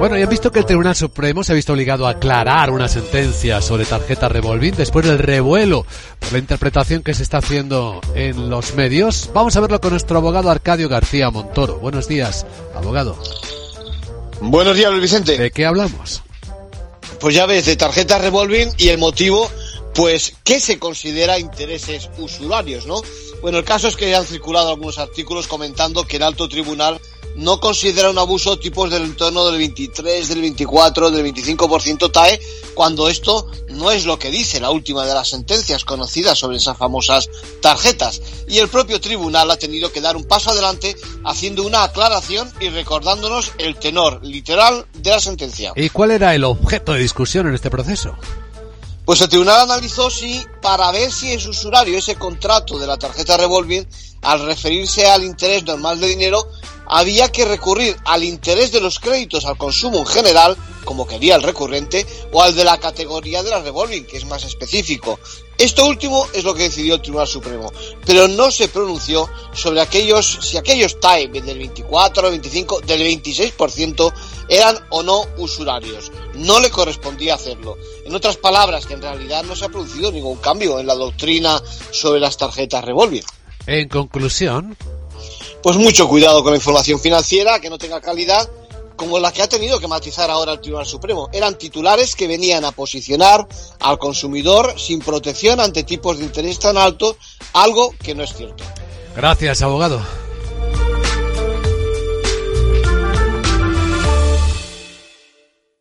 Bueno, ya han visto que el Tribunal Supremo se ha visto obligado a aclarar una sentencia sobre tarjeta revolving después del revuelo por la interpretación que se está haciendo en los medios. Vamos a verlo con nuestro abogado Arcadio García Montoro. Buenos días, abogado. Buenos días, Luis Vicente. ¿De qué hablamos? Pues ya ves, de tarjeta revolving y el motivo, pues, ¿qué se considera intereses usurarios, no? Bueno, el caso es que han circulado algunos artículos comentando que el alto tribunal no considera un abuso tipos del entorno del 23, del 24, del 25% TAE, cuando esto no es lo que dice la última de las sentencias conocidas sobre esas famosas tarjetas. Y el propio tribunal ha tenido que dar un paso adelante haciendo una aclaración y recordándonos el tenor literal de la sentencia. ¿Y cuál era el objeto de discusión en este proceso? Pues el tribunal analizó si, para ver si es usurario ese contrato de la tarjeta revolving, al referirse al interés normal de dinero, había que recurrir al interés de los créditos al consumo en general, como quería el recurrente, o al de la categoría de la revolving, que es más específico. Esto último es lo que decidió el Tribunal Supremo, pero no se pronunció sobre aquellos, si aquellos TAE del 24, del 25, del 26% eran o no usurarios. No le correspondía hacerlo. En otras palabras, que en realidad no se ha producido ningún cambio en la doctrina sobre las tarjetas revolving. En conclusión, pues mucho cuidado con la información financiera que no tenga calidad como la que ha tenido que matizar ahora el Tribunal Supremo. Eran titulares que venían a posicionar al consumidor sin protección ante tipos de interés tan altos, algo que no es cierto. Gracias, abogado.